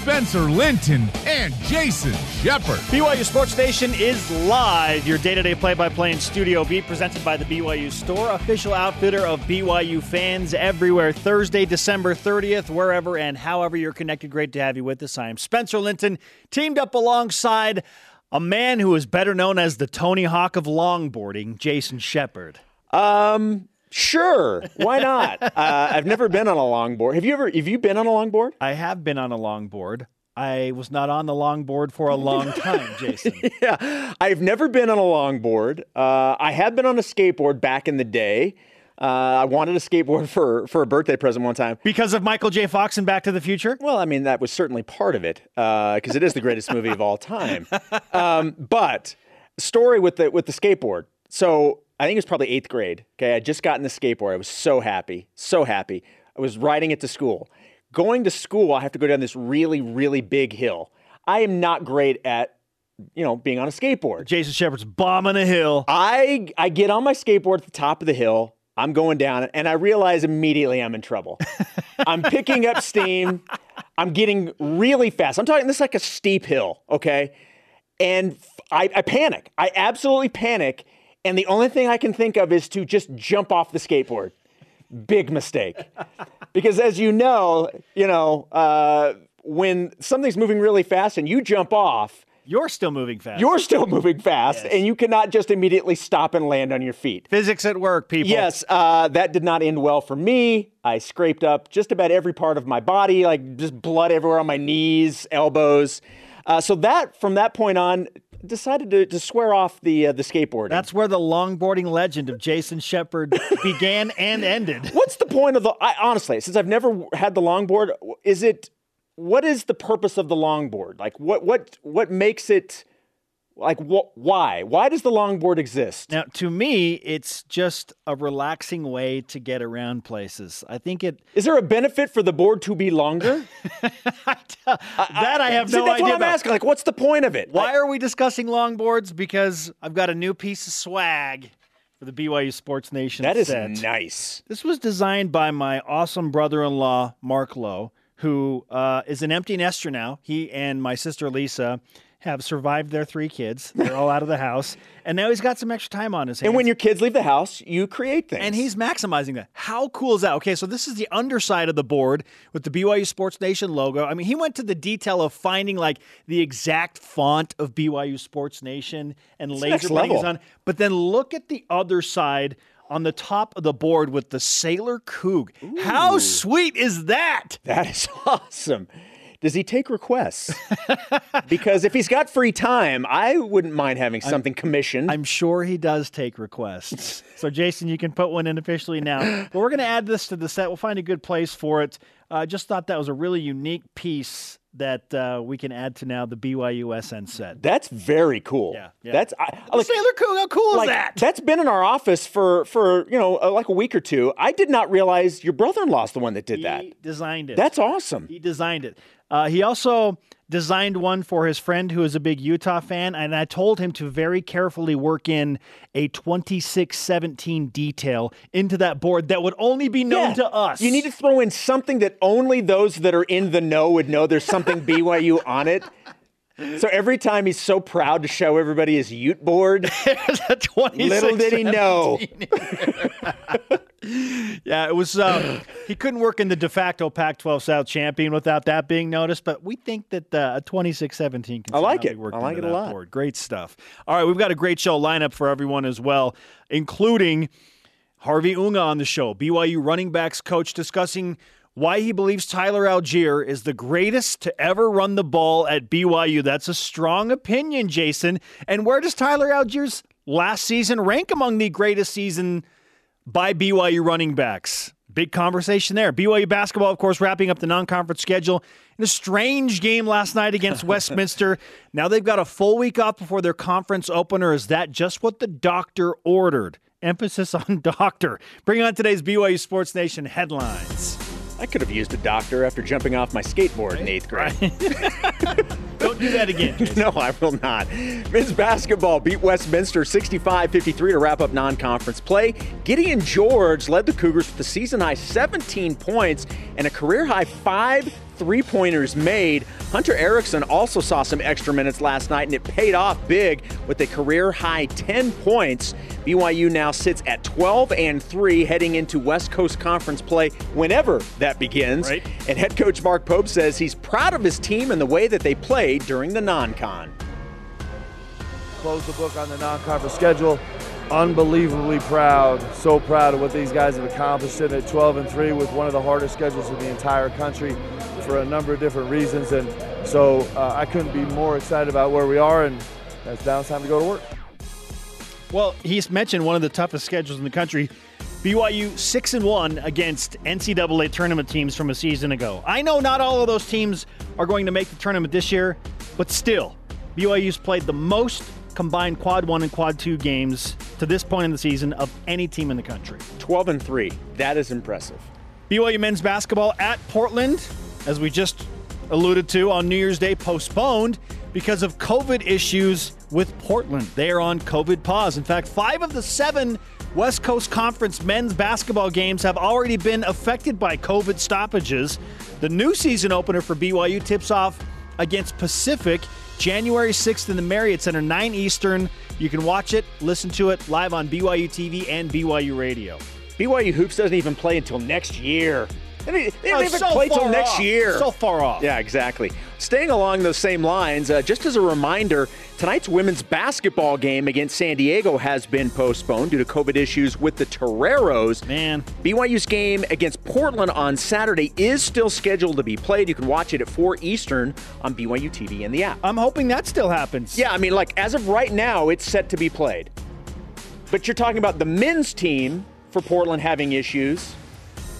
Spencer Linton and Jason Shepard. BYU Sports Nation is live, your day to day play by play in Studio B, presented by the BYU Store, official outfitter of BYU fans everywhere. Thursday, December 30th, wherever and however you're connected. Great to have you with us. I am Spencer Linton, teamed up alongside a man who is better known as the Tony Hawk of longboarding, Jason Shepard. Um, Sure, why not? uh, I've never been on a longboard. Have you ever? Have you been on a longboard? I have been on a longboard. I was not on the longboard for a long time, Jason. yeah, I've never been on a longboard. Uh, I have been on a skateboard back in the day. Uh, I wanted a skateboard for for a birthday present one time because of Michael J. Fox and Back to the Future. Well, I mean that was certainly part of it because uh, it is the greatest movie of all time. Um, but story with the with the skateboard. So I think it was probably eighth grade. Okay, I just gotten the skateboard. I was so happy, so happy. I was riding it to school. Going to school, I have to go down this really, really big hill. I am not great at you know, being on a skateboard. Jason Shepard's bombing a hill. I I get on my skateboard at the top of the hill. I'm going down and I realize immediately I'm in trouble. I'm picking up steam. I'm getting really fast. I'm talking this is like a steep hill, okay? And I, I panic. I absolutely panic and the only thing I can think of is to just jump off the skateboard. Big mistake. because as you know, you know, uh, when something's moving really fast and you jump off, you're still moving fast. You're still moving fast, yes. and you cannot just immediately stop and land on your feet. Physics at work, people. Yes, uh, that did not end well for me. I scraped up just about every part of my body, like just blood everywhere on my knees, elbows. Uh, so that from that point on, decided to, to swear off the uh, the skateboarding. That's where the longboarding legend of Jason Shepard began and ended. What's the point of the? I, honestly, since I've never had the longboard, is it? What is the purpose of the longboard? Like, what what what makes it? Like wh- why? Why does the longboard exist? Now to me it's just a relaxing way to get around places. I think it is there a benefit for the board to be longer? That i have see, no that's idea what i'm asking. Like what's the point of it? Why I, are we discussing longboards? Because i've got a new piece of swag for the BYU Sports Nation That is set. nice. This was designed by my awesome brother-in-law Mark Lowe, who uh, is an empty nester now. He and my sister Lisa have survived their three kids. They're all out of the house. And now he's got some extra time on his hands. And when your kids leave the house, you create things. And he's maximizing that. How cool is that? Okay, so this is the underside of the board with the BYU Sports Nation logo. I mean, he went to the detail of finding like the exact font of BYU Sports Nation and it's laser on. But then look at the other side on the top of the board with the Sailor Coug. Ooh. How sweet is that? That is awesome does he take requests? because if he's got free time, I wouldn't mind having something I'm, commissioned. I'm sure he does take requests. so, Jason, you can put one in officially now. But we're going to add this to the set. We'll find a good place for it. I uh, just thought that was a really unique piece that uh, we can add to now the BYUSN set. That's very cool. Yeah, yeah. That's I, like, Sailor Coug. How cool like, is that? That's been in our office for for you know uh, like a week or two. I did not realize your brother-in-law's the one that did he that. Designed it. That's awesome. He designed it. Uh, he also designed one for his friend who is a big Utah fan, and I told him to very carefully work in a 2617 detail into that board that would only be known yeah. to us. You need to throw in something that only those that are in the know would know there's something BYU on it. So every time he's so proud to show everybody his Ute board, little did he know. yeah, it was. Uh, he couldn't work in the de facto Pac-12 South champion without that being noticed. But we think that uh, a 26-17 I like it. I like it a lot. Board. Great stuff. All right, we've got a great show lineup for everyone as well, including Harvey Unga on the show, BYU running backs coach, discussing why he believes Tyler Allgeier is the greatest to ever run the ball at BYU. That's a strong opinion, Jason. And where does Tyler Allgeier's last season rank among the greatest season by BYU running backs? Big conversation there. BYU basketball, of course, wrapping up the non conference schedule in a strange game last night against Westminster. Now they've got a full week off before their conference opener. Is that just what the doctor ordered? Emphasis on doctor. Bring on today's BYU Sports Nation headlines. I could have used a doctor after jumping off my skateboard right? in eighth grade. Right. don't that again. no, I will not. Men's basketball beat Westminster 65 53 to wrap up non conference play. Gideon George led the Cougars with a season high 17 points and a career high five three pointers made. Hunter Erickson also saw some extra minutes last night, and it paid off big with a career high 10 points. BYU now sits at 12 and 3 heading into West Coast Conference play whenever that begins. Right. And head coach Mark Pope says he's proud of his team and the way that they played during the non con. Close the book on the non conference schedule. Unbelievably proud, so proud of what these guys have accomplished sitting at 12 and 3 with one of the hardest schedules in the entire country for a number of different reasons. And so uh, I couldn't be more excited about where we are, and it's now it's time to go to work. Well, he's mentioned one of the toughest schedules in the country. BYU six and one against NCAA tournament teams from a season ago. I know not all of those teams are going to make the tournament this year, but still, BYU's played the most combined quad one and quad two games to this point in the season of any team in the country. 12 and 3. That is impressive. BYU men's basketball at Portland, as we just alluded to on New Year's Day, postponed because of COVID issues with Portland. They are on COVID pause. In fact, five of the seven West Coast Conference men's basketball games have already been affected by COVID stoppages. The new season opener for BYU tips off against Pacific January 6th in the Marriott Center, 9 Eastern. You can watch it, listen to it live on BYU TV and BYU Radio. BYU Hoops doesn't even play until next year. They, don't even so play till next off. year. So far off. Yeah, exactly. Staying along those same lines, uh, just as a reminder, tonight's women's basketball game against San Diego has been postponed due to COVID issues with the Toreros. Man. BYU's game against Portland on Saturday is still scheduled to be played. You can watch it at 4 Eastern on BYU TV and the app. I'm hoping that still happens. Yeah, I mean, like as of right now, it's set to be played. But you're talking about the men's team for Portland having issues.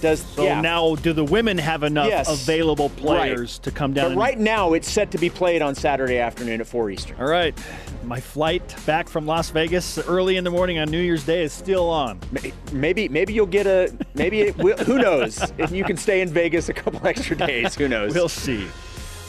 Does So yeah. now, do the women have enough Yes. available players Right. to come down? But right now, it's set to be played on Saturday afternoon at 4 Eastern. All right. My flight back from Las Vegas early in the morning on New Year's Day is still on. Maybe, maybe you'll get a. Maybe it will, who knows? If you can stay in Vegas a couple extra days, who knows? We'll see.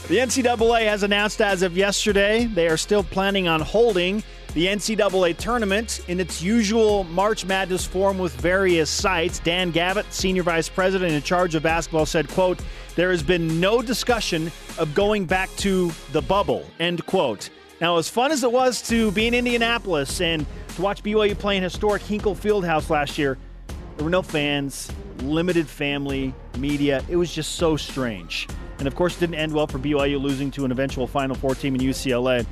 The NCAA has announced as of yesterday they are still planning on holding the NCAA tournament in its usual March Madness form with various sites. Dan Gavitt, senior vice president in charge of basketball, said, quote, there has been no discussion of going back to the bubble, end quote. Now, as fun as it was to be in Indianapolis and to watch BYU play in historic Hinkle Fieldhouse last year, there were no fans, limited family, media. It was just so strange. And of course, it didn't end well for BYU losing to an eventual Final Four team in UCLA.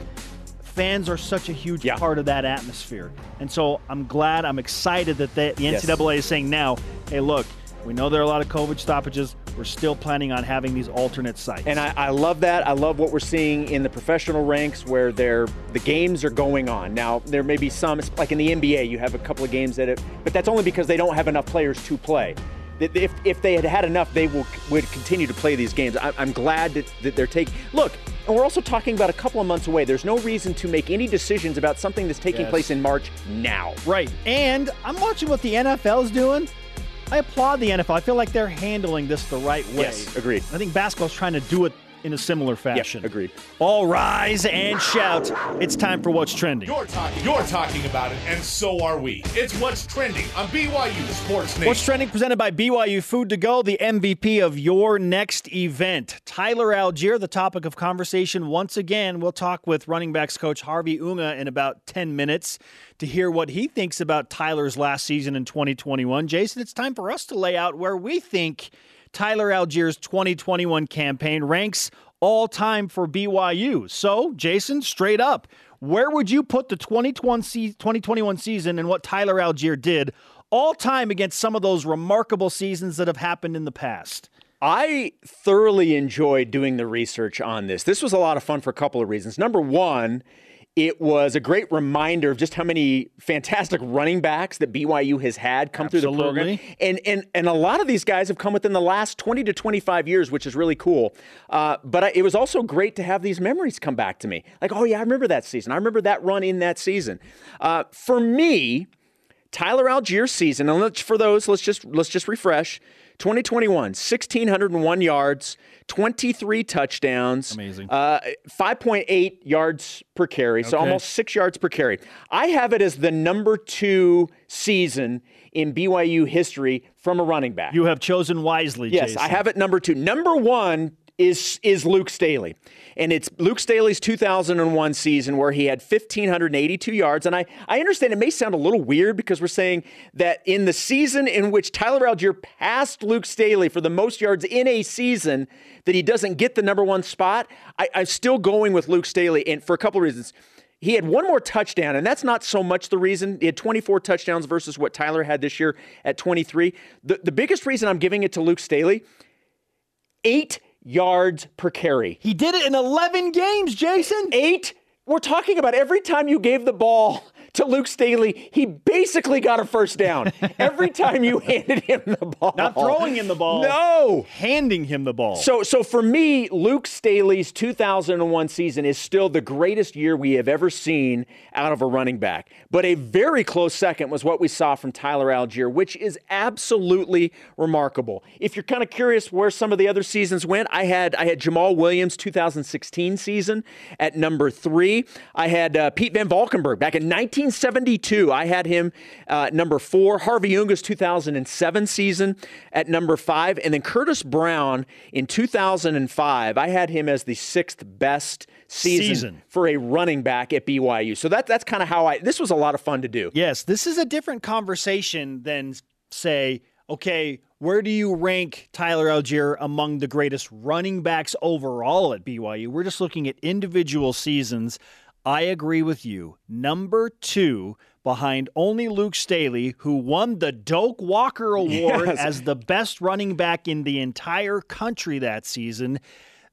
Fans are such a huge Yeah. part of that atmosphere. And so I'm glad, I'm excited that the, the Yes. NCAA is saying now, hey, look, we know there are a lot of COVID stoppages. We're still planning on having these alternate sites. And I, I love that. I love what we're seeing in the professional ranks where they're, the games are going on. Now, there may be some, like in the NBA, you have a couple of games that, it, but that's only because they don't have enough players to play. If, if they had had enough, they will, would continue to play these games. I, I'm glad that, that they're taking. Look, and we're also talking about a couple of months away. There's no reason to make any decisions about something that's taking Yes. place in March now. Right. And I'm watching what the NFL's doing. I applaud the NFL. I feel like they're handling this the right way. Yes, agreed. I think basketball's trying to do it in a similar fashion. agreed. All rise and shout. It's time for what's trending. You're talking, you're talking about it, and so are we. It's what's trending on BYU Sports Nation. What's trending presented by BYU Food to Go, the MVP of your next event. Tyler Allgeier, the topic of conversation once again. We'll talk with running backs coach Harvey Unga in about 10 minutes to hear what he thinks about Tyler's last season in 2021. Jason, it's time for us to lay out where we think Tyler Allgeier's 2021 campaign ranks all time for BYU. So, Jason, straight up, where would you put the 2021 season and what Tyler Allgeier did all time against some of those remarkable seasons that have happened in the past? I thoroughly enjoyed doing the research on this. This was a lot of fun for a couple of reasons. Number one, it was a great reminder of just how many fantastic running backs that BYU has had come through the program. And, and, and a lot of these guys have come within the last 20 to 25 years, which is really cool. Uh, but I, it was also great to have these memories come back to me. Like, oh, yeah, I remember that season. I remember that run in that season. Uh, for me, Tyler Allgeier's season, and let's, for those, let's just let's just refresh. 2021, 1,601 yards, 23 touchdowns. Amazing. Uh, 5.8 yards per carry, so Okay. almost six yards per carry. I have it as the number two season in BYU history from a running back. You have chosen wisely, Yes, Jason. I have it number two. Number one is is Luke Staley, and it's Luke Staley's 2001 season where he had 1,582 yards. And I I understand it may sound a little weird because we're saying that in the season in which Tyler Allgeier passed Luke Staley for the most yards in a season, that he doesn't get the number one spot. I, I'm still going with Luke Staley, and for a couple of reasons. He had one more touchdown, and that's not so much the reason. He had 24 touchdowns versus what Tyler had this year at 23. The, the biggest reason I'm giving it to Luke Staley, eight yards per carry. He did it in 11 games, Jason. Eight. We're talking about every time you gave the ball to Luke Staley, he basically got a first down. Every time you handed him the ball. Not throwing him the ball. No. Handing him the ball. So, so for me, Luke Staley's 2001 season is still the greatest year we have ever seen out of a running back. But a very close second was what we saw from Tyler Allgeier, which is absolutely remarkable. If you're kind of curious where some of the other seasons went, I had I had Jamaal Williams 2016 season at number three. I had uh, Pete Van Valkenburg back in 1972. I had him uh, number four. Harvey Unga's 2007 season at number five, and then Curtis Brown in 2005. I had him as the sixth best season, Season. for a running back at BYU. So that that's kind of how I. This was a lot of fun to do. Yes, this is a different conversation than say, okay, where do you rank Tyler Allgeier among the greatest running backs overall at BYU? We're just looking at individual seasons. I agree with you. Number two, behind only Luke Staley, who won the Doak Walker Award Yes. as the best running back in the entire country that season.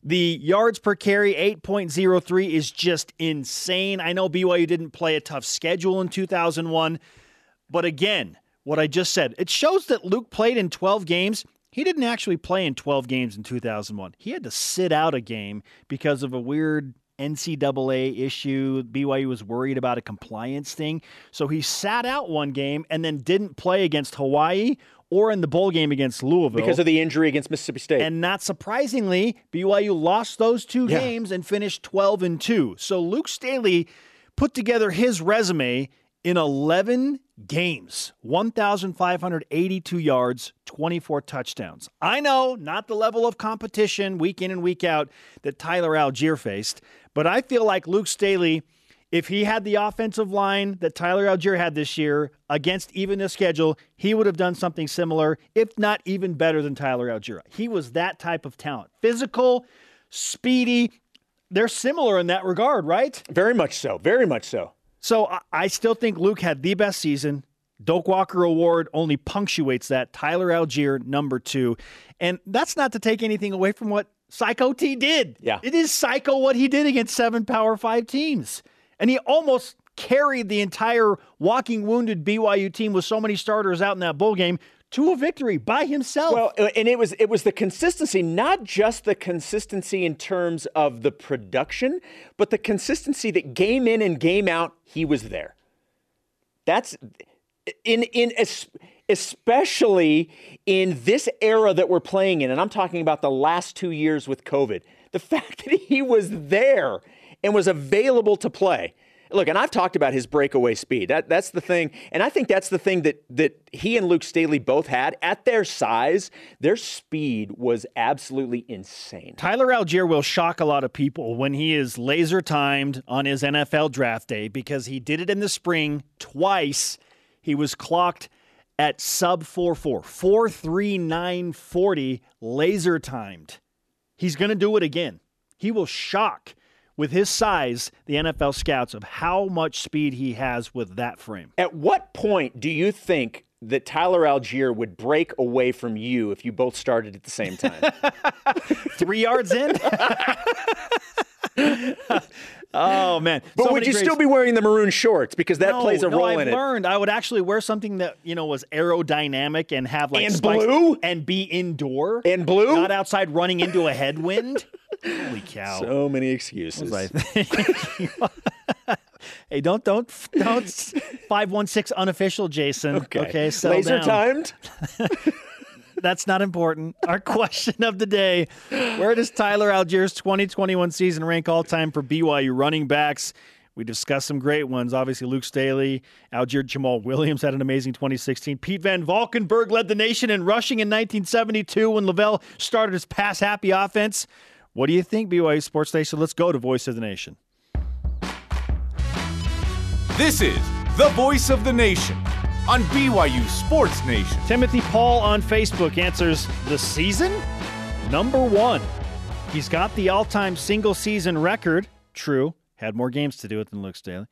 The yards per carry, 8.03, is just insane. I know BYU didn't play a tough schedule in 2001, but again, what I just said, it shows that Luke played in 12 games. He didn't actually play in 12 games in 2001. He had to sit out a game because of a weird NCAA issue. BYU was worried about a compliance thing. So he sat out one game and then didn't play against Hawaii or in the bowl game against Louisville. Because of the injury against Mississippi State. And not surprisingly, BYU lost those two Yeah. games and finished 12 and 2. So Luke Staley put together his resume in 11 games 1,582 yards, 24 touchdowns. I know, not the level of competition week in and week out that Tyler Allgeier faced, but I feel like Luke Staley. If he had the offensive line that Tyler Allgeier had this year against even the schedule, he would have done something similar, if not even better than Tyler Allgeier. He was that type of talent. Physical, speedy. They're similar in that regard, right? very much so. Very much so. So I, I still think Luke had the best season. Doak Walker Award only punctuates that. Tyler Allgeier, number two. And that's not to take anything away from what Psycho T did. Yeah. It is psycho what he did against seven Power Five teams. And he almost carried the entire walking wounded BYU team with so many starters out in that bowl game to a victory by himself. Well, uh, and it was it was the consistency, not just the consistency in terms of the production, but the consistency that game in and game out he was there. That's in in especially in this era that we're playing in, and I'm talking about the last two years with COVID. The fact that he was there and was available to play. Look, and I've talked about his breakaway speed. That that's the thing, and I think that's the thing that that he and Luke Staley both had at their size. Their speed was absolutely insane. Tyler Allgeier will shock a lot of people when he is laser timed on his NFL draft day because he did it in the spring twice. He was clocked at sub 4-4, 4.3940 laser timed. He's going to do it again. He will shock with his size the NFL scouts of how much speed he has with that frame. At what point do you think that Tyler Allgeier would break away from you if you both started at the same time? Three yards in? oh, man. But So would you great still be wearing the maroon shorts because that no, plays a no, role I've in it? learned I would actually wear something that you know was aerodynamic and have like And blue? and be indoor And blue? not outside running into a headwind. Holy cow! So many excuses. I hey, don't don't don't five one six unofficial, Jason. Okay, settle Laser down. timed. That's not important. Our question of the day Where does Tyler Allgeier's 2021 season rank all time for BYU running backs? We discussed some great ones. Obviously, Luke Staley, Allgeier Jamaal Williams had an amazing 2016. Pete Van Valkenburg led the nation in rushing in 1972 when LaVell started his pass happy offense. What do you think, BYU Sports Nation? Let's go to Voice of the Nation. This is the Voice of the Nation on BYU Sports Nation. Timothy Paul on Facebook answers the season number one. He's got the all time single season record. True. Had more games to do it than Luke Staley.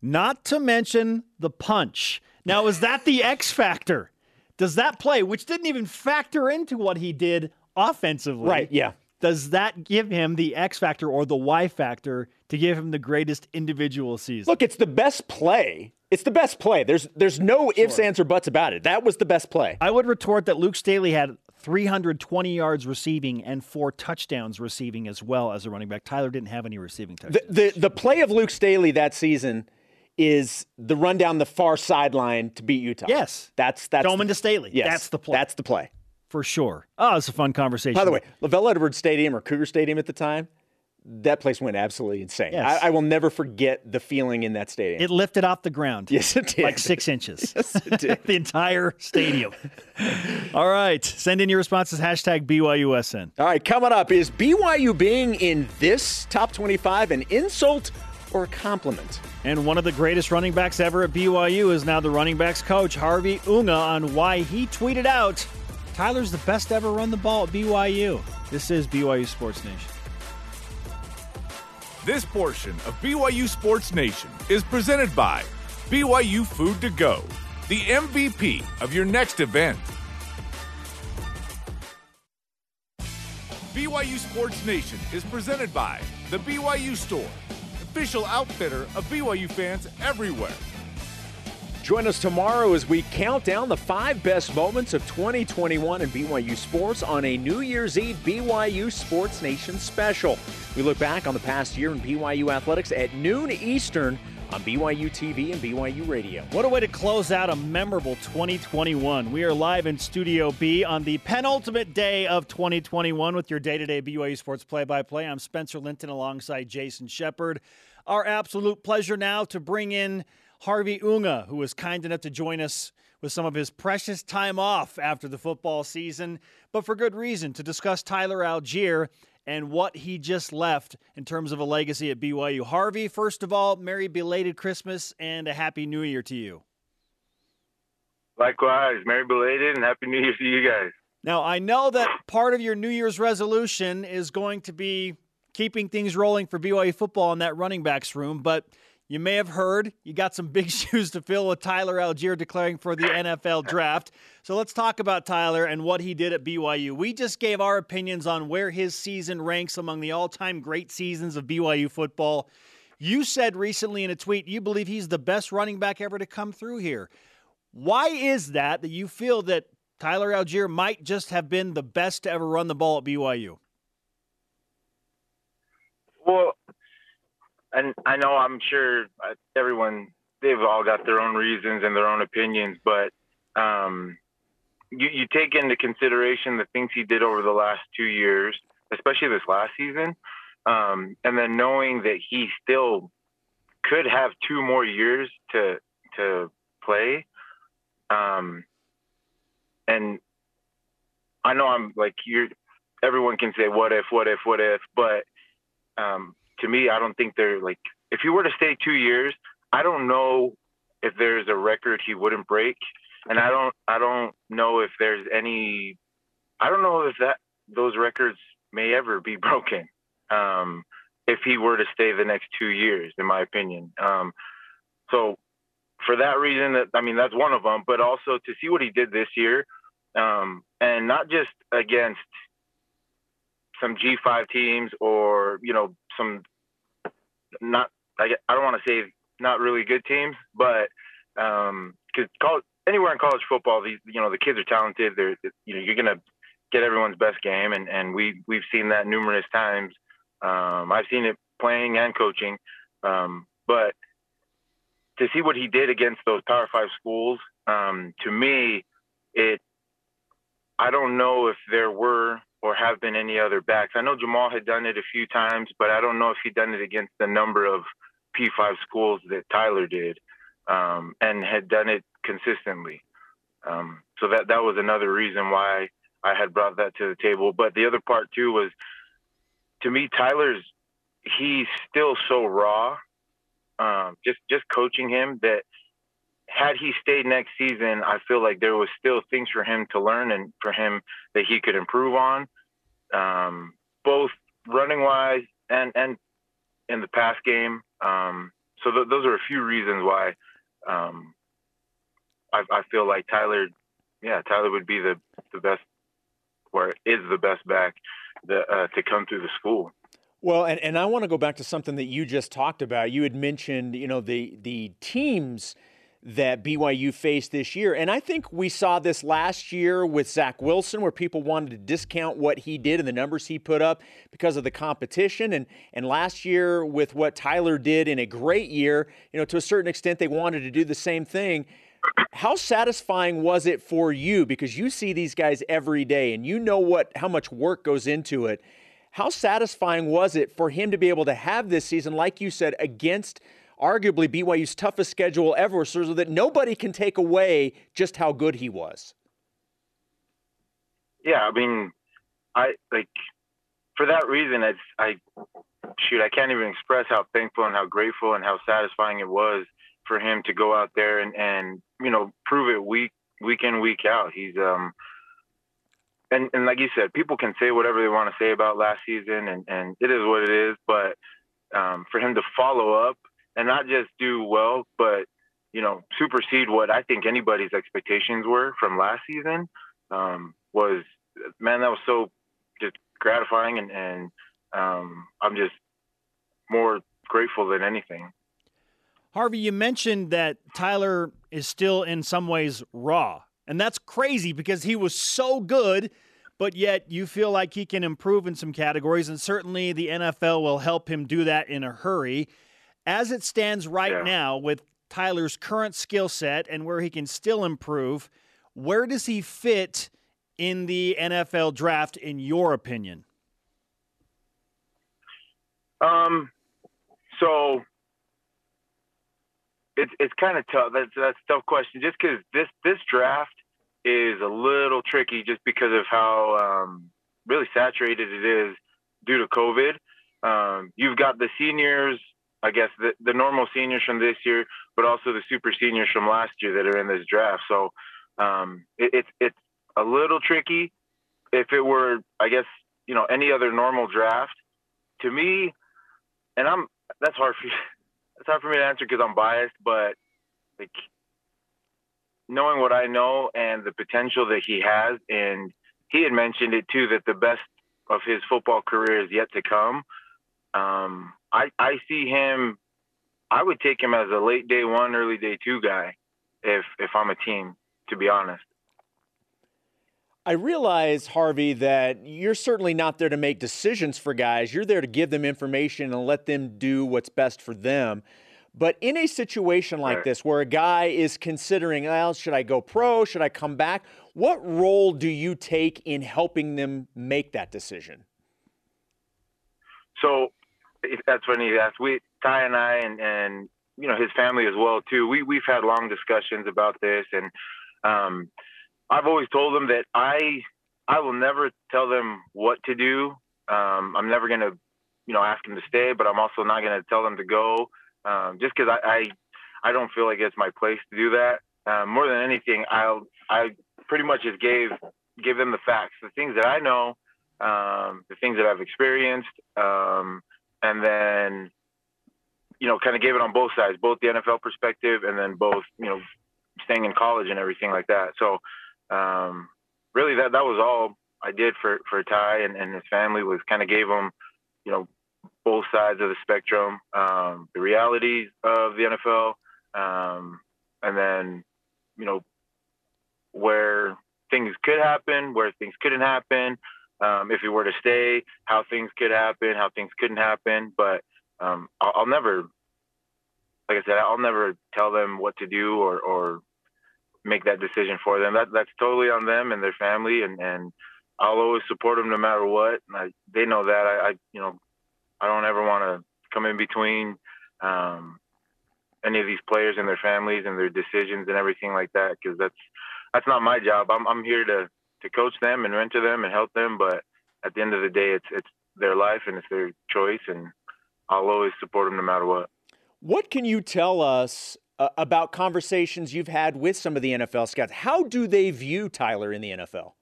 Not to mention the punch. Now, is that the X factor? Does that play, which didn't even factor into what he did offensively? Right, yeah. Does that give him the X factor or the Y factor to give him the greatest individual season? Look, it's the best play. It's the best play. There's there's no ifs, ands, or buts about it. That was the best play. I would retort that Luke Staley had 320 yards receiving and four touchdowns receiving as well as a running back. Tyler didn't have any receiving touchdowns. The, the, the play of Luke Staley that season is the run down the far sideline to beat Utah. Yes. That's that's Doman to Staley. Yes, That's the play. That's the play. For sure. Oh, it's a fun conversation. By the way, LaVell Edwards Stadium or Cougar Stadium at the time, that place went absolutely insane. Yes. I, I will never forget the feeling in that stadium. it lifted off the ground. yes, it did. Like six inches. Yes, it did. the entire stadium. All right. Send in your responses. Hashtag BYUSN. All right, coming up is BYU being in this top 25 an insult or a compliment? And one of the greatest running backs ever at BYU is now the running backs coach, Harvey Unga, on why he tweeted out Tyler's the best to ever run the ball at BYU. This is BYU Sports Nation. This portion of BYU Sports Nation is presented by BYU Food to Go, the MVP of your next event. BYU Sports Nation is presented by the BYU Store, official outfitter of BYU fans everywhere. Join us tomorrow as we count down the five best moments of 2021 in BYU sports on a New Year's Eve BYU Sports Nation special. We look back on the past year in BYU athletics at noon Eastern on BYU TV and BYU Radio. What a way to close out a memorable 2021. We are live in Studio B on the penultimate day of 2021 with your day to day BYU Sports play by play. I'm Spencer Linton alongside Jason Shepard. Our absolute pleasure now to bring in Harvey Unga, who was kind enough to join us with some of his precious time off after the football season, but for good reason to discuss Tyler Allgeier and what he just left in terms of a legacy at BYU. Harvey, first of all, Merry belated Christmas and a Happy New Year to you. Likewise, Merry belated and Happy New Year to you guys. Now, I know that part of your New Year's resolution is going to be keeping things rolling for BYU football in that running backs room, but you may have heard you got some big shoes to fill with Tyler Allgeier declaring for the NFL draft. So let's talk about Tyler and what he did at BYU. We just gave our opinions on where his season ranks among the all time great seasons of BYU football. You said recently in a tweet you believe he's the best running back ever to come through here. Why is that that you feel that Tyler Allgeier might just have been the best to ever run the ball at BYU? Well, and I know I'm sure uh, everyone they've all got their own reasons and their own opinions, but um, you, you take into consideration the things he did over the last two years, especially this last season, um, and then knowing that he still could have two more years to to play. Um, and I know I'm like you're. Everyone can say what if, what if, what if, but um, to me, I don't think they're like. If he were to stay two years, I don't know if there's a record he wouldn't break, and I don't. I don't know if there's any. I don't know if that those records may ever be broken. Um, if he were to stay the next two years, in my opinion. Um, so for that reason, that I mean, that's one of them. But also to see what he did this year, um, and not just against some G5 teams or you know some not I, I don't want to say not really good teams, but um, because college, anywhere in college football, these you know the kids are talented. They're you know you're gonna get everyone's best game, and and we we've seen that numerous times. Um, I've seen it playing and coaching, um, but to see what he did against those Power Five schools, um, to me, it I don't know if there were or have been any other backs. I know Jamaal had done it a few times, but I don't know if he'd done it against the number of P5 schools that Tyler did um, and had done it consistently. Um, so that that was another reason why I had brought that to the table. But the other part too was, to me, Tyler's he's still so raw. Um, just just coaching him that had he stayed next season, I feel like there was still things for him to learn and for him that he could improve on, um, both running wise and and in the pass game. Um, so th- those are a few reasons why um, I, I, feel like Tyler, yeah, Tyler would be the the best, or is the best back uh, to come through the school. Well, and, and I want to go back to something that you just talked about. You had mentioned, you know, the the teams that BYU faced this year. And I think we saw this last year with Zach Wilson, where people wanted to discount what he did and the numbers he put up because of the competition. And, and last year with what Tyler did in a great year, you know, to a certain extent, they wanted to do the same thing. How satisfying was it for you? Because you see these guys every day and you know what how much work goes into it. How satisfying was it for him to be able to have this season, like you said, against – arguably BYU's toughest schedule ever, so that nobody can take away just how good he was. Yeah, I mean, I like for that reason. It's I shoot. I can't even express how thankful and how grateful and how satisfying it was for him to go out there and and you know prove it week week in week out. He's um and and like you said, people can say whatever they want to say about last season, and and it is what it is. But um, for him to follow up and not just do well, but you know, supersede what I think anybody's expectations were from last season um, was man, that was so just gratifying, and, and um, I'm just more grateful than anything. Harvey, you mentioned that Tyler is still in some ways raw, and that's crazy because he was so good. But yet, you feel like he can improve in some categories, and certainly the NFL will help him do that in a hurry as it stands right yeah. now with Tyler's current skill set and where he can still improve, where does he fit in the NFL draft, in your opinion? Um, so it's it's kind of tough. That's that's a tough question. Just because this this draft is a little tricky, just because of how um, really saturated it is due to COVID. Um, you've got the seniors I guess the, the normal seniors from this year, but also the super seniors from last year that are in this draft. So um, it, it's it's a little tricky. If it were, I guess you know, any other normal draft, to me, and I'm that's hard for that's hard for me to answer because I'm biased, but like knowing what I know and the potential that he has, and he had mentioned it too that the best of his football career is yet to come. Um, I I see him. I would take him as a late day one, early day two guy, if if I'm a team. To be honest. I realize, Harvey, that you're certainly not there to make decisions for guys. You're there to give them information and let them do what's best for them. But in a situation like this, where a guy is considering, well, should I go pro? Should I come back? What role do you take in helping them make that decision? So that's funny you asked. We Ty and I and and you know his family as well too. We we've had long discussions about this, and um, I've always told them that I I will never tell them what to do. Um, I'm never gonna you know ask them to stay, but I'm also not gonna tell them to go. Um, just because I, I I don't feel like it's my place to do that. Um, more than anything, I'll I pretty much just gave give them the facts, the things that I know, um, the things that I've experienced, um, and then you know kind of gave it on both sides, both the NFL perspective and then both you know staying in college and everything like that. So um, really that that was all I did for for Ty and, and his family was kind of gave him you know both sides of the spectrum, um, the realities of the NFL, um, and then you know where things could happen, where things couldn't happen, um, if he were to stay, how things could happen, how things couldn't happen. But um, I'll, I'll, never, like I said, I'll never tell them what to do or, or make that decision for them. That that's totally on them and their family, and and I'll always support them no matter what. I, they know that. I, I, you know, I don't ever want to come in between um, any of these players and their families and their decisions and everything like that because that's that's not my job. I'm I'm here to to coach them and mentor them and help them, but at the end of the day, it's it's their life and it's their choice, and I'll always support them no matter what. What can you tell us uh, about conversations you've had with some of the NFL scouts? How do they view Tyler in the NFL?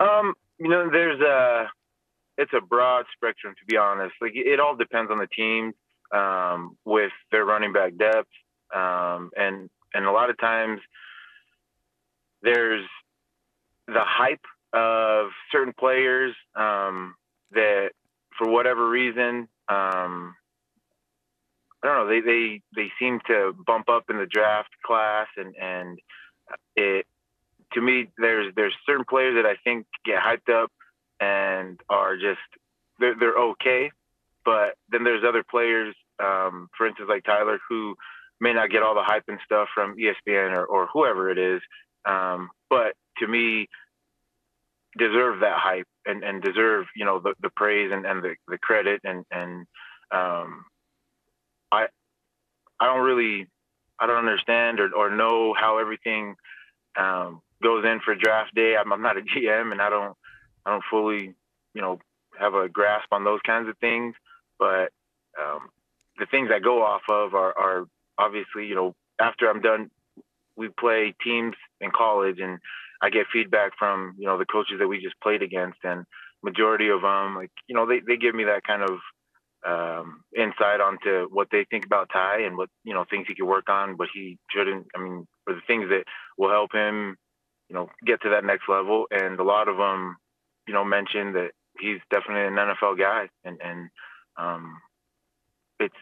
Um, you know, there's a it's a broad spectrum to be honest. Like it all depends on the team um, with their running back depth, um, and and a lot of times there's the hype of certain players um, that for whatever reason um, I don't know they, they they seem to bump up in the draft class and and it to me there's there's certain players that I think get hyped up and are just they're they're okay. But then there's other players um, for instance like Tyler who may not get all the hype and stuff from ESPN or, or whoever it is um, but to me deserve that hype and, and deserve you know the, the praise and, and the, the credit and and um, I I don't really I don't understand or, or know how everything um, goes in for draft day. I'm, I'm not a GM and I don't I don't fully you know have a grasp on those kinds of things, but um, the things I go off of are, are obviously you know after I'm done we play teams in college and I get feedback from you know the coaches that we just played against, and majority of them, like you know, they they give me that kind of um, insight onto what they think about Ty and what you know things he could work on, but he shouldn't. I mean, or the things that will help him, you know, get to that next level. And a lot of them, you know, mentioned that he's definitely an NFL guy, and and um, it's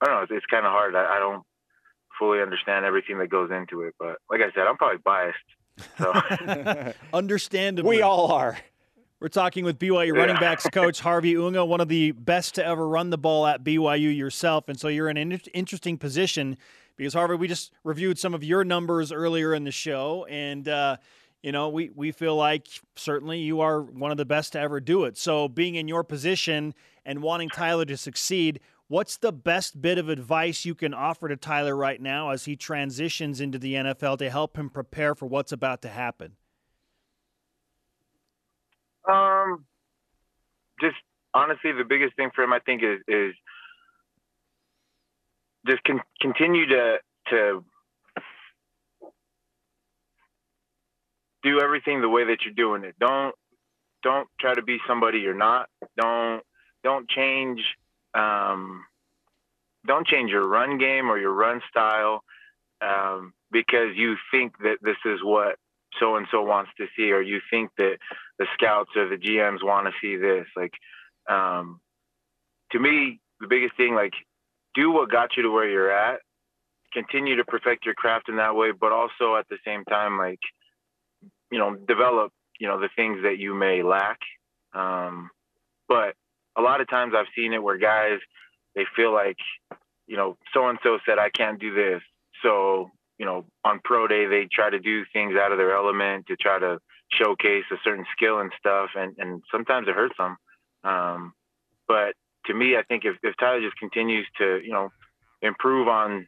I don't know, it's, it's kind of hard. I, I don't fully understand everything that goes into it. But like I said, I'm probably biased. So understandably, we all are. We're talking with BYU yeah. running backs coach Harvey Unga, one of the best to ever run the ball at BYU yourself, and so you're in an interesting position because Harvey, we just reviewed some of your numbers earlier in the show, and uh, you know we we feel like certainly you are one of the best to ever do it. So being in your position and wanting Tyler to succeed, What's the best bit of advice you can offer to Tyler right now as he transitions into the NFL to help him prepare for what's about to happen? Um, just honestly, the biggest thing for him, I think, is is just con- continue to to do everything the way that you're doing it. Don't don't try to be somebody you're not. Don't don't change um, don't change your run game or your run style um, because you think that this is what so and so wants to see, or you think that the scouts or the GMs want to see this. Like, um, to me, the biggest thing, like, do what got you to where you're at. Continue to perfect your craft in that way, but also at the same time, like, you know, develop, you know, the things that you may lack. Um, but a lot of times I've seen it where guys they feel like, you know, so and so said I can't do this. So, you know, on pro day they try to do things out of their element to try to showcase a certain skill and stuff and, and sometimes it hurts them. Um, but to me I think if, if Tyler just continues to, you know, improve on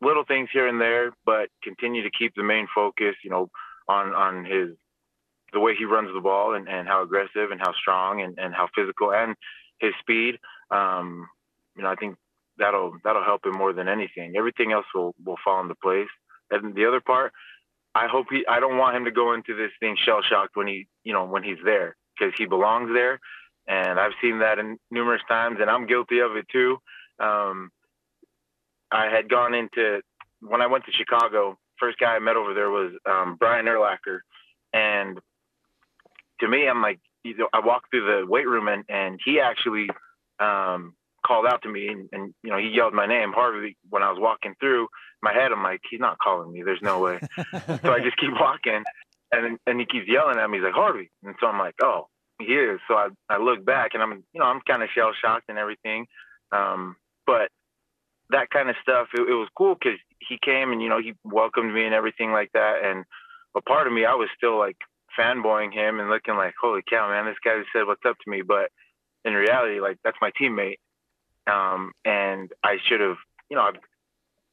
little things here and there, but continue to keep the main focus, you know, on on his the way he runs the ball and, and how aggressive and how strong and, and how physical and his speed. Um, you know, I think that'll that'll help him more than anything. Everything else will will fall into place. And the other part, I hope he. I don't want him to go into this thing shell shocked when he, you know, when he's there because he belongs there. And I've seen that in numerous times, and I'm guilty of it too. Um, I had gone into when I went to Chicago. First guy I met over there was um, Brian Urlacher, and to me, I'm like, you know, I walked through the weight room and, and he actually um, called out to me and, and, you know, he yelled my name, Harvey, when I was walking through my head. I'm like, he's not calling me. There's no way. so I just keep walking and and he keeps yelling at me. He's like, Harvey. And so I'm like, oh, he is. So I, I look back and I'm, you know, I'm kind of shell shocked and everything. Um, but that kind of stuff, it, it was cool because he came and you know he welcomed me and everything like that. And a part of me, I was still like fanboying him and looking like, holy cow, man, this guy said what's up to me. But in reality, like that's my teammate. Um, and I should have, you know,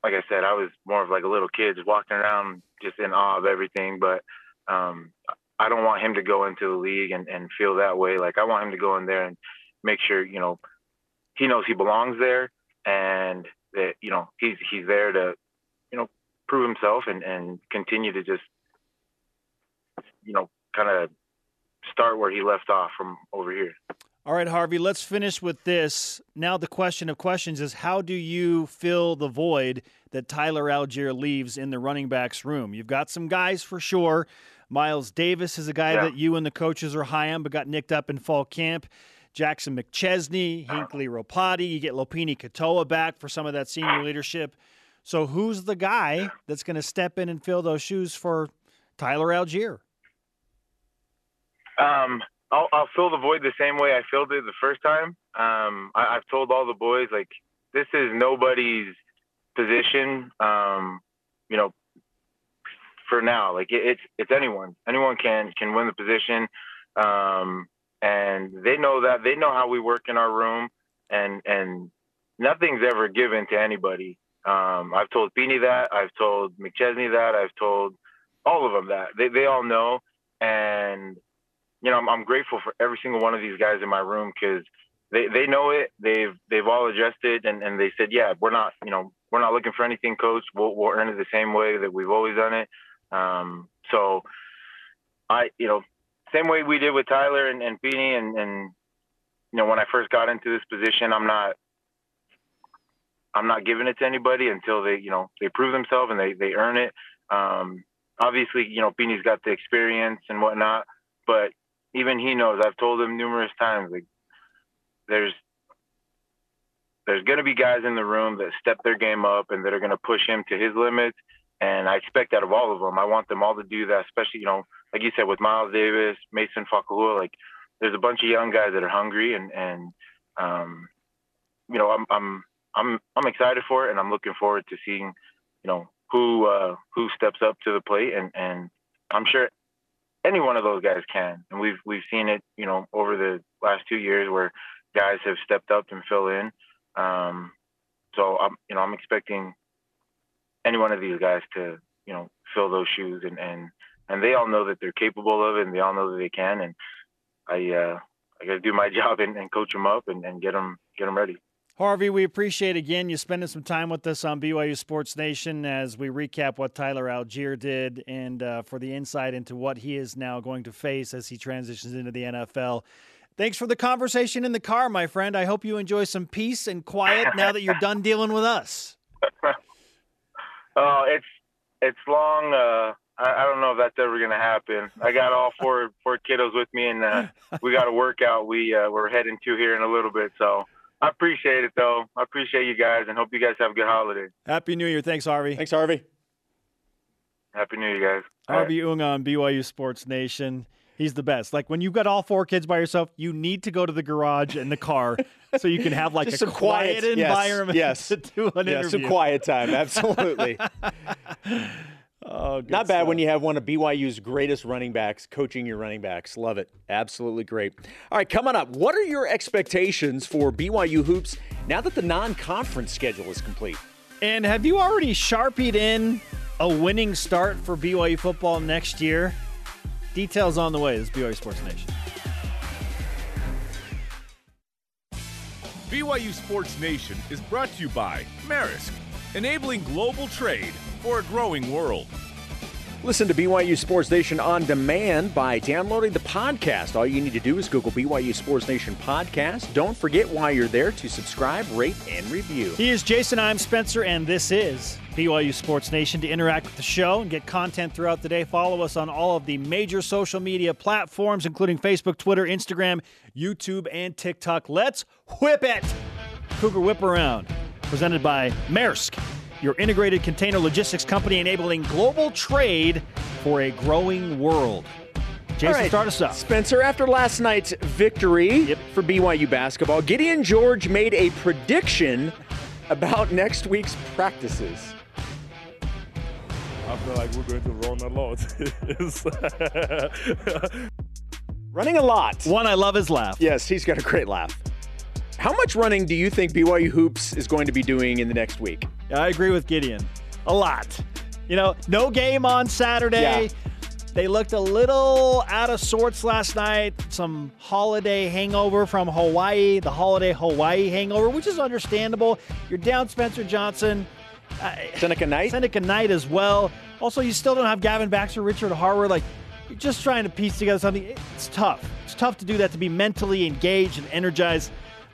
like I said, I was more of like a little kid just walking around just in awe of everything. But um, I don't want him to go into the league and, and feel that way. Like I want him to go in there and make sure, you know, he knows he belongs there and that, you know, he's, he's there to, you know, prove himself and, and continue to just, you know, kind of start where he left off from over here. All right, Harvey, let's finish with this. Now, the question of questions is how do you fill the void that Tyler Allgeier leaves in the running backs room? You've got some guys for sure. Miles Davis is a guy yeah. that you and the coaches are high on, but got nicked up in fall camp. Jackson McChesney, Hinckley Ropati. You get Lopini Katoa back for some of that senior leadership. So, who's the guy that's going to step in and fill those shoes for Tyler Allgeier? Um, I'll, I'll fill the void the same way I filled it the first time. Um, I, have told all the boys like this is nobody's position. Um, you know, for now, like it, it's it's anyone. Anyone can can win the position, um, and they know that. They know how we work in our room, and and nothing's ever given to anybody. Um, I've told Beanie that. I've told McChesney that. I've told all of them that. They they all know, and you know, I'm, I'm grateful for every single one of these guys in my room because they, they know it. They've they've all adjusted and, and they said, yeah, we're not you know we're not looking for anything, coach. We'll, we'll earn it the same way that we've always done it. Um, so I you know same way we did with Tyler and, and Beanie and, and you know when I first got into this position, I'm not I'm not giving it to anybody until they you know they prove themselves and they they earn it. Um, obviously, you know Beanie's got the experience and whatnot, but even he knows. I've told him numerous times, like there's there's going to be guys in the room that step their game up and that are going to push him to his limits. And I expect that of all of them. I want them all to do that, especially, you know, like you said, with Miles Davis, Mason Fakahua, like there's a bunch of young guys that are hungry and, and, um, you know, I'm, I'm, I'm, I'm excited for it and I'm looking forward to seeing, you know, who, uh, who steps up to the plate and, and I'm sure any one of those guys can. And we've we've seen it, you know, over the last two years where guys have stepped up and fill in. Um, so I'm, you know, I'm expecting any one of these guys to, you know, fill those shoes, and and and they all know that they're capable of it, and they all know that they can. And I, uh, I got to do my job and, and coach them up and, and get them get them ready. Harvey, we appreciate again you spending some time with us on BYU Sports Nation as we recap what Tyler Allgeier did and uh, for the insight into what he is now going to face as he transitions into the NFL. Thanks for the conversation in the car, my friend. I hope you enjoy some peace and quiet now that you're done dealing with us. oh, it's it's long. Uh, I, I, don't know if that's ever going to happen. I got all four four kiddos with me, and uh, we got a workout we uh, we're heading to here in a little bit. So I appreciate it, though. I appreciate you guys and hope you guys have a good holiday. Happy New Year. Thanks, Harvey. Thanks, Harvey. Happy New Year, guys. Harvey right. Unga on BYU Sports Nation. He's the best. Like when you've got all four kids by yourself, you need to go to the garage and the car so you can have like Just a some quiet, quiet environment yes, yes. to do an yes, interview. some quiet time. Absolutely. Oh, Not bad stuff. when you have one of BYU's greatest running backs coaching your running backs. Love it. Absolutely great. All right, coming up, what are your expectations for BYU Hoops now that the non conference schedule is complete? And have you already sharpied in a winning start for BYU football next year? Details on the way. This is BYU Sports Nation. BYU Sports Nation is brought to you by Maersk, enabling global trade for a growing world. Listen to BYU Sports Nation on demand by downloading the podcast. All you need to do is Google BYU Sports Nation podcast. Don't forget while you're there to subscribe, rate, and review. He is Jason. I'm Spencer, and this is BYU Sports Nation. To interact with the show and get content throughout the day, follow us on all of the major social media platforms, including Facebook, Twitter, Instagram, YouTube, and TikTok. Let's whip it! Cougar Whip Around, presented by Maersk your integrated container logistics company enabling global trade for a growing world. Jason, right. start us up. Spencer, after last night's victory yep. for BYU basketball, Gideon George made a prediction about next week's practices? I feel like we're going to run a lot. Running a lot. One, I love his laugh. Yes, he's got a great laugh. How much running do you think BYU Hoops is going to be doing in the next week? I agree with Gideon. A lot. You know, no game on Saturday. Yeah. They looked a little out of sorts last night. Some holiday hangover from Hawaii, the holiday Hawaii hangover, which is understandable. You're down Spencer Johnson. Seneca Knight? Seneca Knight as well. Also, you still don't have Gavin Baxter, Richard Harward. Like, you're just trying to piece together something. It's tough. It's tough to do that, to be mentally engaged and energized.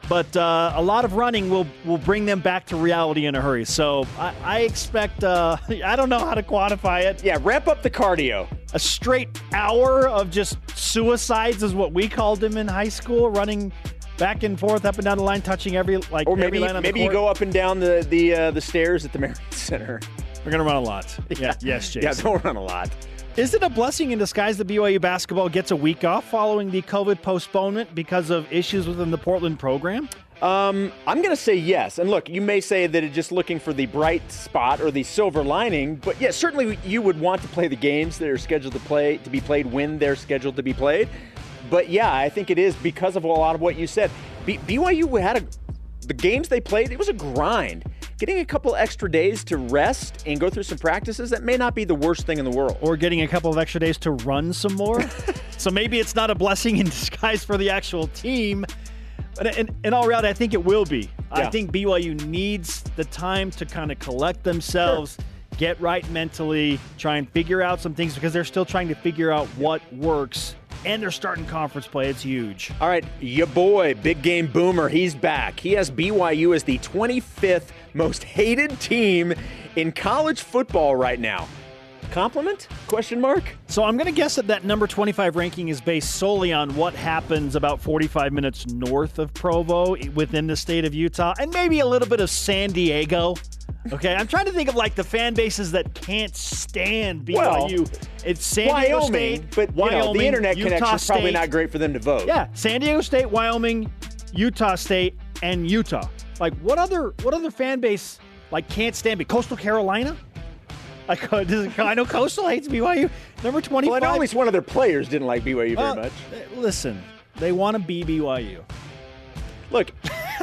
But uh, a lot of running will will bring them back to reality in a hurry. So I, I expect. Uh, I don't know how to quantify it. Yeah, ramp up the cardio. A straight hour of just suicides is what we called them in high school, running back and forth, up and down the line, touching every like Or maybe maybe you go up and down the the uh, the stairs at the Marriott Center. We're gonna run a lot. Yeah. Yes, Jason. Yeah, don't run a lot. Is it a blessing in disguise that BYU basketball gets a week off following the COVID postponement because of issues within the Portland program? Um, I'm going to say yes. And look, you may say that it's just looking for the bright spot or the silver lining, but yeah, certainly you would want to play the games that are scheduled to play to be played when they're scheduled to be played. But yeah, I think it is because of a lot of what you said. B- BYU had a the games they played. It was a grind. Getting a couple extra days to rest and go through some practices that may not be the worst thing in the world. Or getting a couple of extra days to run some more? so maybe it's not a blessing in disguise for the actual team. But in, in all reality, I think it will be. I think BYU needs the time to kind of collect themselves, get right mentally, try and figure out some things because they're still trying to figure out what works. And they're starting conference play. It's huge. All right, your boy, Big Game Boomer, he's back. He has BYU as the 25th most hated team in college football right now. Compliment? Question mark? So I'm going to guess that that number 25 ranking is based solely on what happens about 45 minutes north of Provo within the state of Utah and maybe a little bit of San Diego. Okay, I'm trying to think of like the fan bases that can't stand Well, BYU. it's San Diego Wyoming, State, but Wyoming, know, the internet Utah connection's probably not great for them to vote. Yeah, San Diego State, Wyoming, Utah State, and Utah. Like what other what other fan base like can't stand me? Coastal Carolina? Like uh, does, I know Coastal hates BYU. Number 25. Well, I know at least one of their players didn't like BYU Well, very much. uh, Listen, they want to be BYU. Look,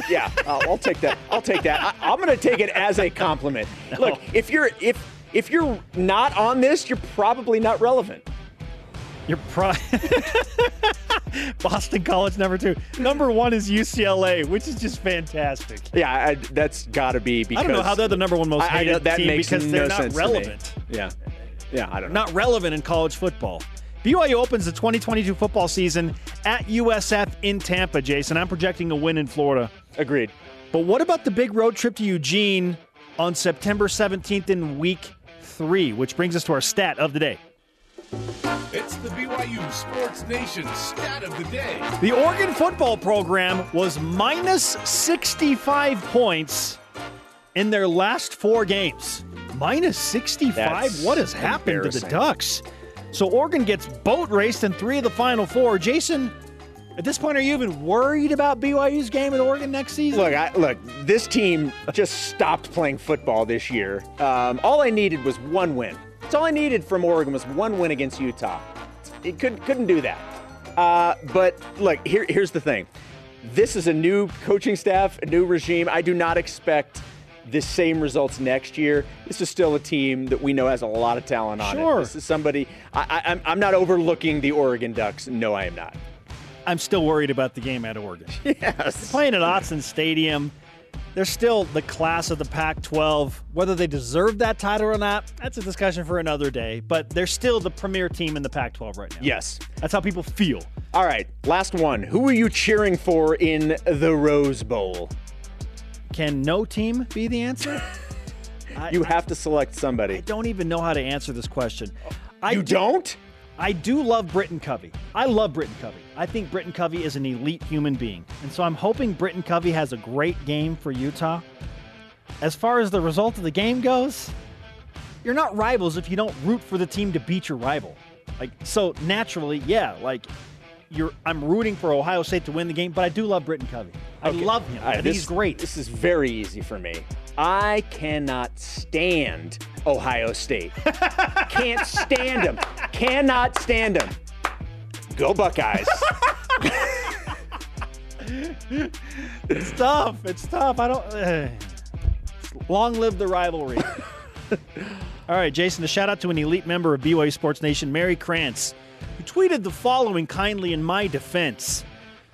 yeah, I'll, I'll take that. I'll take that. I, I'm going to take it as a compliment. Look, if you're if if you're not on this, you're probably not relevant. You're pro- Boston College number two. Number one is UCLA, which is just fantastic. Yeah, I, that's got to be because I don't know how they're the number one most I- I hated know that team makes because no they're not relevant. Yeah, yeah, I don't know. Not relevant in college football. BYU opens the 2022 football season at USF in Tampa, Jason. I'm projecting a win in Florida. Agreed. But what about the big road trip to Eugene on September 17th in week three, which brings us to our stat of the day. It's the BYU Sports Nation stat of the day. The Oregon football program was minus 65 points in their last four games. Minus 65? That's what has happened to the. Ducks? So Oregon gets boat raced in three of the final four. Jason, at this point, are you even worried about BYU's game at Oregon next season? Look, I, look, this team just stopped playing football this year. Um, all I needed was one win. That's all I needed from Oregon was one win against Utah. It could, couldn't do that. Uh, but look, here, here's the thing. This is a new coaching staff, a new regime. I do not expect the same results next year. This is still a team that we know has a lot of talent on Sure. it. This is somebody. I, I'm not overlooking the Oregon Ducks. No, I am not. I'm still worried about the game at Oregon. Yes. Playing at Autzen Stadium, they're still the class of the Pac 12. Whether they deserve that title or not, that's a discussion for another day. But they're still the premier team in the Pac 12 right now. Yes. That's how people feel. All right, last one. Who are you cheering for in the Rose Bowl? Can no team be the answer? I, You have to select somebody. I don't even know how to answer this question. I You do- don't? I do love Britton Covey. I love Britton Covey. I think Britton Covey is an elite human being. And so I'm hoping Britton Covey has a great game for Utah. As far as the result of the game goes, you're not rivals if you don't root for the team to beat your rival. Like so naturally, yeah, like you're I'm rooting for Ohio State to win the game, but I do love Britton Covey. I Okay. love him. Right, think this- he's great. This is very easy for me. I cannot stand Ohio State. Can't stand them. Cannot stand them. Go Buckeyes. It's tough. It's tough. I don't. Uh, long live the rivalry. All right, Jason, a shout out to an elite member of BYU Sports Nation, Mary Krantz, who tweeted the following kindly in my defense.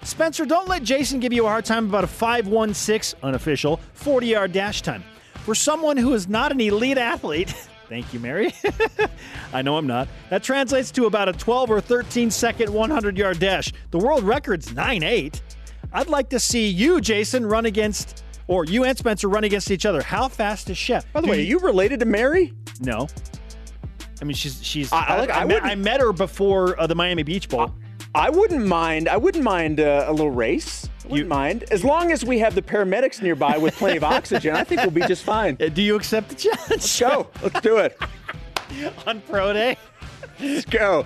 Spencer, don't let Jason give you a hard time about a 516 unofficial 40 yard dash time. For someone who is not an elite athlete, thank you, Mary. I know I'm not. That translates to about a 12 or 13 second 100 yard dash. The world record's 9 8. I'd like to see you, Jason, run against, or you and Spencer run against each other. How fast is Shep? By the way, are you related to Mary? No. I mean, she's she's. I- I like- I met, I met her before uh, the Miami Beach Bowl. I wouldn't mind. I wouldn't mind uh, a little race. I wouldn't You- mind as long as we have the paramedics nearby with plenty of oxygen. I think we'll be just fine. Uh, Do you accept the challenge? Let's go. Let's do it. on pro day. Let's go.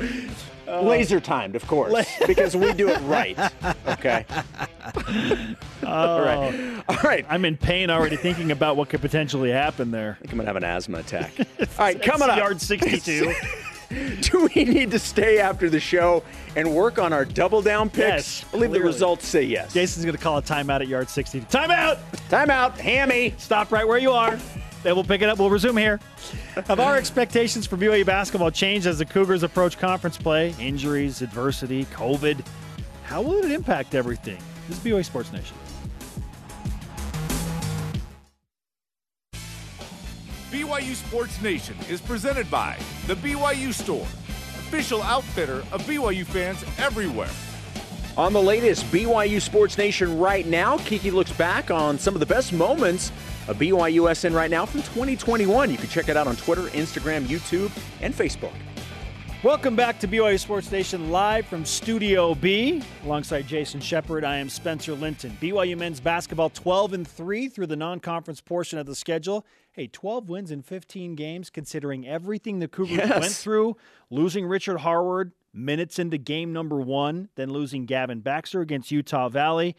Laser timed, of course, because we do it right. Okay. All right. All right. I I'm in pain already thinking about what could potentially happen there. I think I'm gonna have an asthma attack. All right, coming up. Yard 62. Do we need to stay after the show and work on our double down picks? Yes, I believe the results say yes. Jason's going to call a timeout at yard 60. Timeout! Timeout, hammy. Stop right where you are. Then we'll pick it up. We'll resume here. Have our expectations for BYU basketball changed as the Cougars approach conference play? Injuries, adversity, COVID. How will it impact everything? This is BYU Sports Nation. BYU Sports Nation is presented by The BYU Store, official outfitter of BYU fans everywhere. On the latest BYU Sports Nation right now, Kiki looks back on some of the best moments of BYUSN right now from 2021. You can check it out on Twitter, Instagram, YouTube, and Facebook. Welcome back to BYU Sports Nation live from Studio B. Alongside Jason Shepard, I am Spencer Linton. BYU men's basketball 12 and 3 through the non-conference portion of the schedule. Hey, 12 wins in 15 games considering everything the Cougars Yes. went through, losing Richard Harward minutes into game number 1, then losing Gavin Baxter against Utah Valley.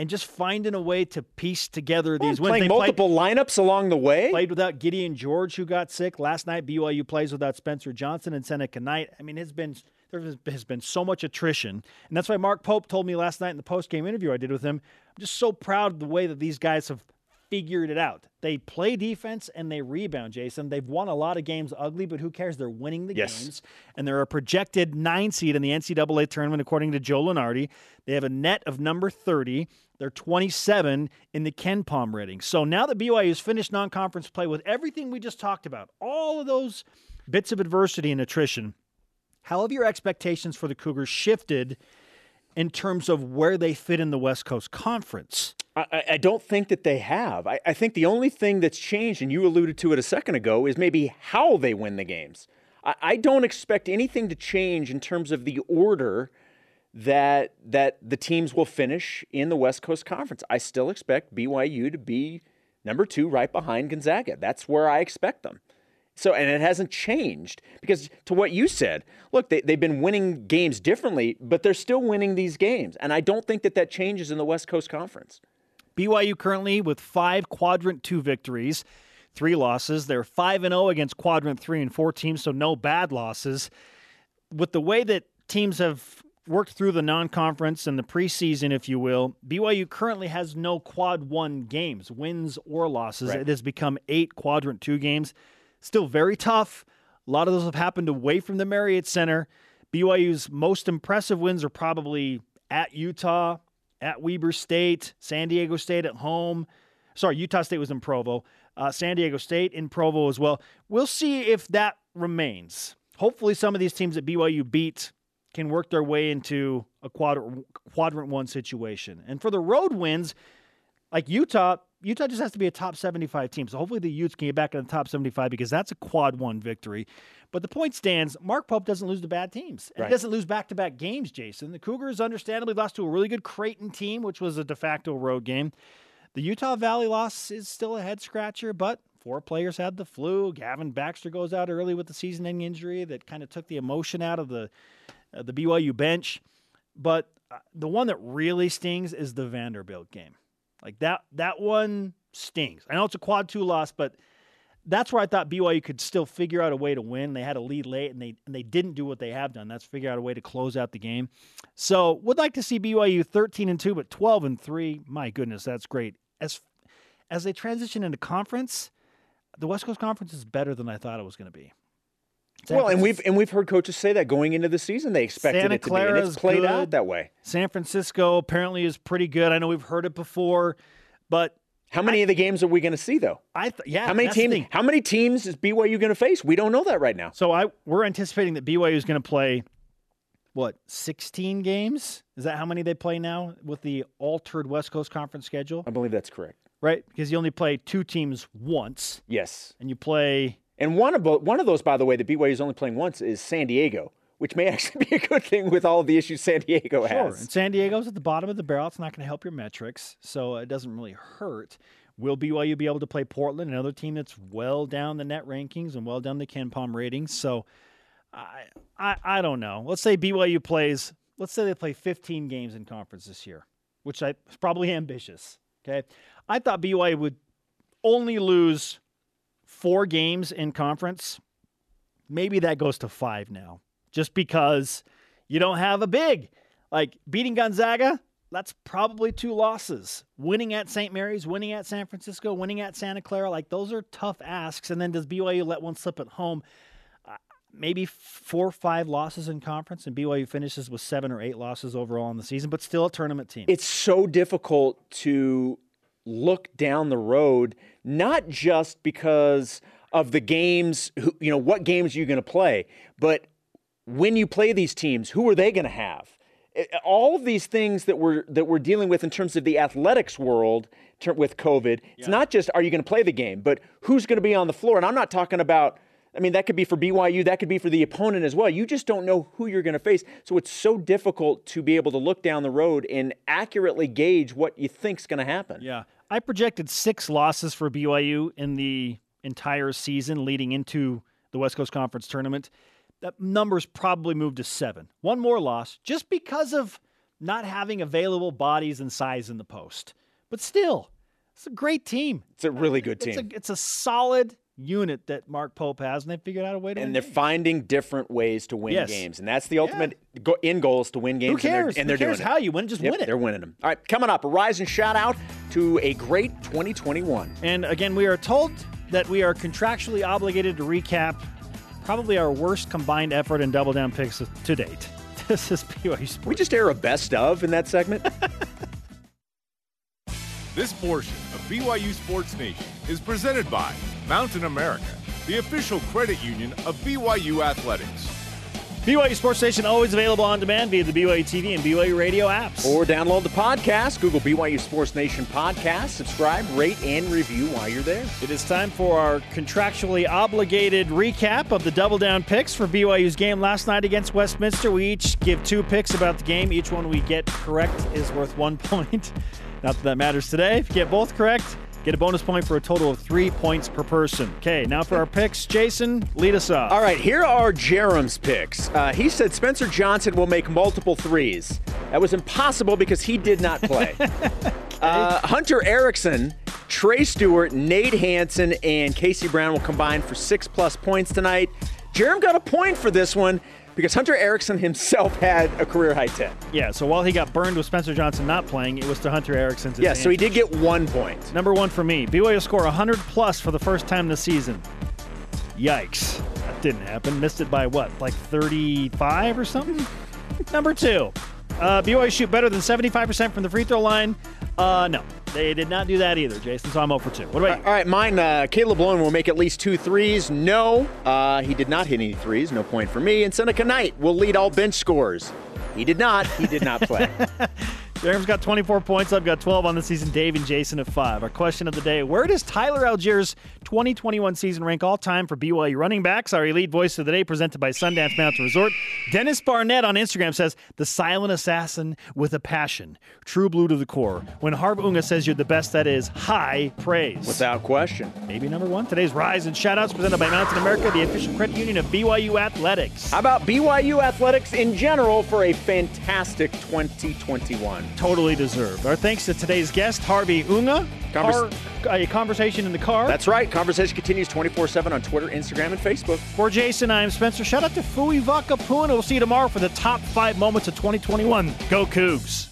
And just finding a way to piece together these wins. Playing They played- multiple lineups along the way. played without Gideon George, who got sick last night. BYU plays without Spencer Johnson and Seneca Knight. I mean, it's been there has- has been so much attrition, and that's why Mark Pope told me last night in the post game interview I did with him. I'm just so proud of the way that these guys have figured it out. They play defense and they rebound, Jason. They've won a lot of games ugly, but who cares? They're winning the Yes. games. And they're a projected nine seed in the NCAA tournament, according to Joe Lunardi. They have a net of number 30. They're 27 in the KenPom rating. So now that BYU has finished non conference play with everything we just talked about, all of those bits of adversity and attrition, how have your expectations for the Cougars shifted in terms of where they fit in the West Coast Conference? I- I, don't think that they have. I, I think the only thing that's changed, and you alluded to it a second ago, is maybe how they win the games. I, I don't expect anything to change in terms of the order that that the teams will finish in the West Coast Conference. I still expect BYU to be number two, right behind Gonzaga. That's where I expect them. So, and it hasn't changed because to what you said, look, they, they've been winning games differently, but they're still winning these games. And I don't think that that changes in the West Coast Conference. BYU currently with five quadrant two victories, three losses. They're 5 and 0 against quadrant three and four teams, so no bad losses. With the way that teams have worked through the non conference and the preseason, if you will, BYU currently has no quad one games, wins or losses. Right. It has become eight quadrant two games. Still very tough. A lot of those have happened away from the Marriott Center. BYU's most impressive wins are probably at Utah, at Weber State, San Diego State at home. Sorry, Utah State was in Provo. Uh, San Diego State in Provo as well. We'll see if that remains. Hopefully, some of these teams that BYU beat can work their way into a quadrant, quadrant one situation. And for the road wins, like Utah, Utah just has to be a top 75 team. So hopefully the Utes can get back in the top 75 because that's a quad one victory. But the point stands, Mark Pope doesn't lose to bad teams. And Right. He doesn't lose back to back games, Jason. The Cougars understandably lost to a really good Creighton team, which was a de facto road game. The Utah Valley loss is still a head scratcher, but four players had the flu. Gavin Baxter goes out early with the season ending injury that kind of took the emotion out of the, uh, the BYU bench. But uh, the one that really stings is the Vanderbilt game. Like that that one stings. I know it's a quad two loss, but that's where I thought BYU could still figure out a way to win. They had a lead late, and they and they didn't do what they have done. That's figure out a way to close out the game. So would like to see BYU 13 and two, but 12 and three. My goodness, that's great. As as they transition into conference, the West Coast Conference is better than I thought it was going to be. San well, and we've and we've heard coaches say that going into the season they expected Santa it to be, and it's played good. out that way. San Francisco apparently is pretty good. I know we've heard it before, but how many I, of the games are we going to see though? I th- yeah. How many teams? How many teams is BYU going to face? We don't know that right now. So I we're anticipating that BYU is going to play what 16 games? Is that how many they play now with the altered West Coast Conference schedule? I believe that's correct. Right, because you only play two teams once. Yes, and you play. And one of one of those, by the way, that BYU is only playing once is San Diego which may actually be a good thing with all of the issues San Diego sure. has. And San Diego's at the bottom of the barrel. It's not going to help your metrics, so it doesn't really hurt. Will BYU be able to play Portland, another team that's well down the net rankings and well down the KenPom ratings? So I, I, I don't know. Let's say BYU plays. Let's say they play 15 games in conference this year, which I, is probably ambitious. Okay, I thought BYU would only lose four games in conference. Maybe that goes to five now just because you don't have a big. Like beating Gonzaga, that's probably two losses. Winning at St. Mary's, winning at San Francisco, winning at Santa Clara, like those are tough asks. And then does BYU let one slip at home? Uh, maybe four or five losses in conference, and BYU finishes with seven or eight losses overall in the season, but still a tournament team. It's so difficult to look down the road, not just because of the games, you know, what games are you going to play, but when you play these teams, who are they going to have? All of these things that we're that we're dealing with in terms of the athletics world with COVID, yeah. it's not just are you going to play the game, but who's going to be on the floor. And I'm not talking about. I mean, that could be for BYU, that could be for the opponent as well. You just don't know who you're going to face. So it's so difficult to be able to look down the road and accurately gauge what you think's going to happen. Yeah. I projected six losses for BYU in the entire season leading into the West Coast Conference tournament that number's probably moved to seven. One more loss just because of not having available bodies and size in the post. But still, it's a great team. It's a really good team. It's a, it's a solid unit that Mark Pope has, and they figured out a way to. And they're games. finding different ways to win yes. games, and that's the ultimate yeah. go- end goal is to win games. Who cares? And they're, and they're Who cares doing how it. you win? Just yep, win it. They're winning them. All right, coming up, a rise and shout out to a great 2021. And again, we are told that we are contractually obligated to recap probably our worst combined effort in double down picks to date. This is BYU Sports. We just air a best of in that segment. this portion of BYU Sports Nation is presented by Mountain America, the official credit union of BYU Athletics. BYU Sports Nation always available on demand via the BYU TV and BYU radio apps. Or download the podcast, Google BYU Sports Nation podcast, subscribe, rate, and review while you're there. It is time for our contractually obligated recap of the double down picks for BYU's game last night against Westminster. We each give two picks about the game. Each one we get correct is worth one point. Not that that matters today. If you get both correct, Get a bonus point for a total of three points per person. Okay, now for our picks. Jason, lead us off. All right, here are Jarom's picks. Uh, he said Spencer Johnson will make multiple threes. That was impossible because he did not play. okay. uh, Hunter Erickson, Trey Stewart, Nate Hansen, and Casey Brown will combine for six plus points tonight. Jarom got a point for this one because Hunter Erickson himself had a career high 10. Yeah, so while he got burned with Spencer Johnson not playing, it was to Hunter Erickson's Yeah, so he did get one point. Number one for me. BYU score 100 plus for the first time this season. Yikes. That didn't happen. Missed it by what, like 35 or something? Number two. Uh, BYU shoot better than 75% from the free throw line. Uh, no, they did not do that either, Jason. So I'm 0 for 2. What about you? All right, mine. Uh, Caleb Lohner will make at least two threes. No, uh, he did not hit any threes. No point for me. And Seneca Knight will lead all bench scores. He did not. He did not play. Jarom's got 24 points. I've got 12 on the season. Dave and Jason at 5. Our question of the day Where does Tyler Allgeier's 2021 season rank all time for BYU running backs? Our elite voice of the day, presented by Sundance Mountain Resort. Dennis Barnett on Instagram says, The silent assassin with a passion. True blue to the core. When Harv Unga says you're the best, that is high praise. Without question. Maybe number one. Today's Rise and Shoutouts presented by Mountain America, the official credit union of BYU Athletics. How about BYU Athletics in general for a fantastic 2021? Totally deserved. Our thanks to today's guest, Harvey Unga. Convers- a conversation in the car. That's right. Conversation continues 24 7 on Twitter, Instagram, and Facebook. For Jason, I'm Spencer. Shout out to Fui Vakapuna. We'll see you tomorrow for the top five moments of 2021. Go Cougs.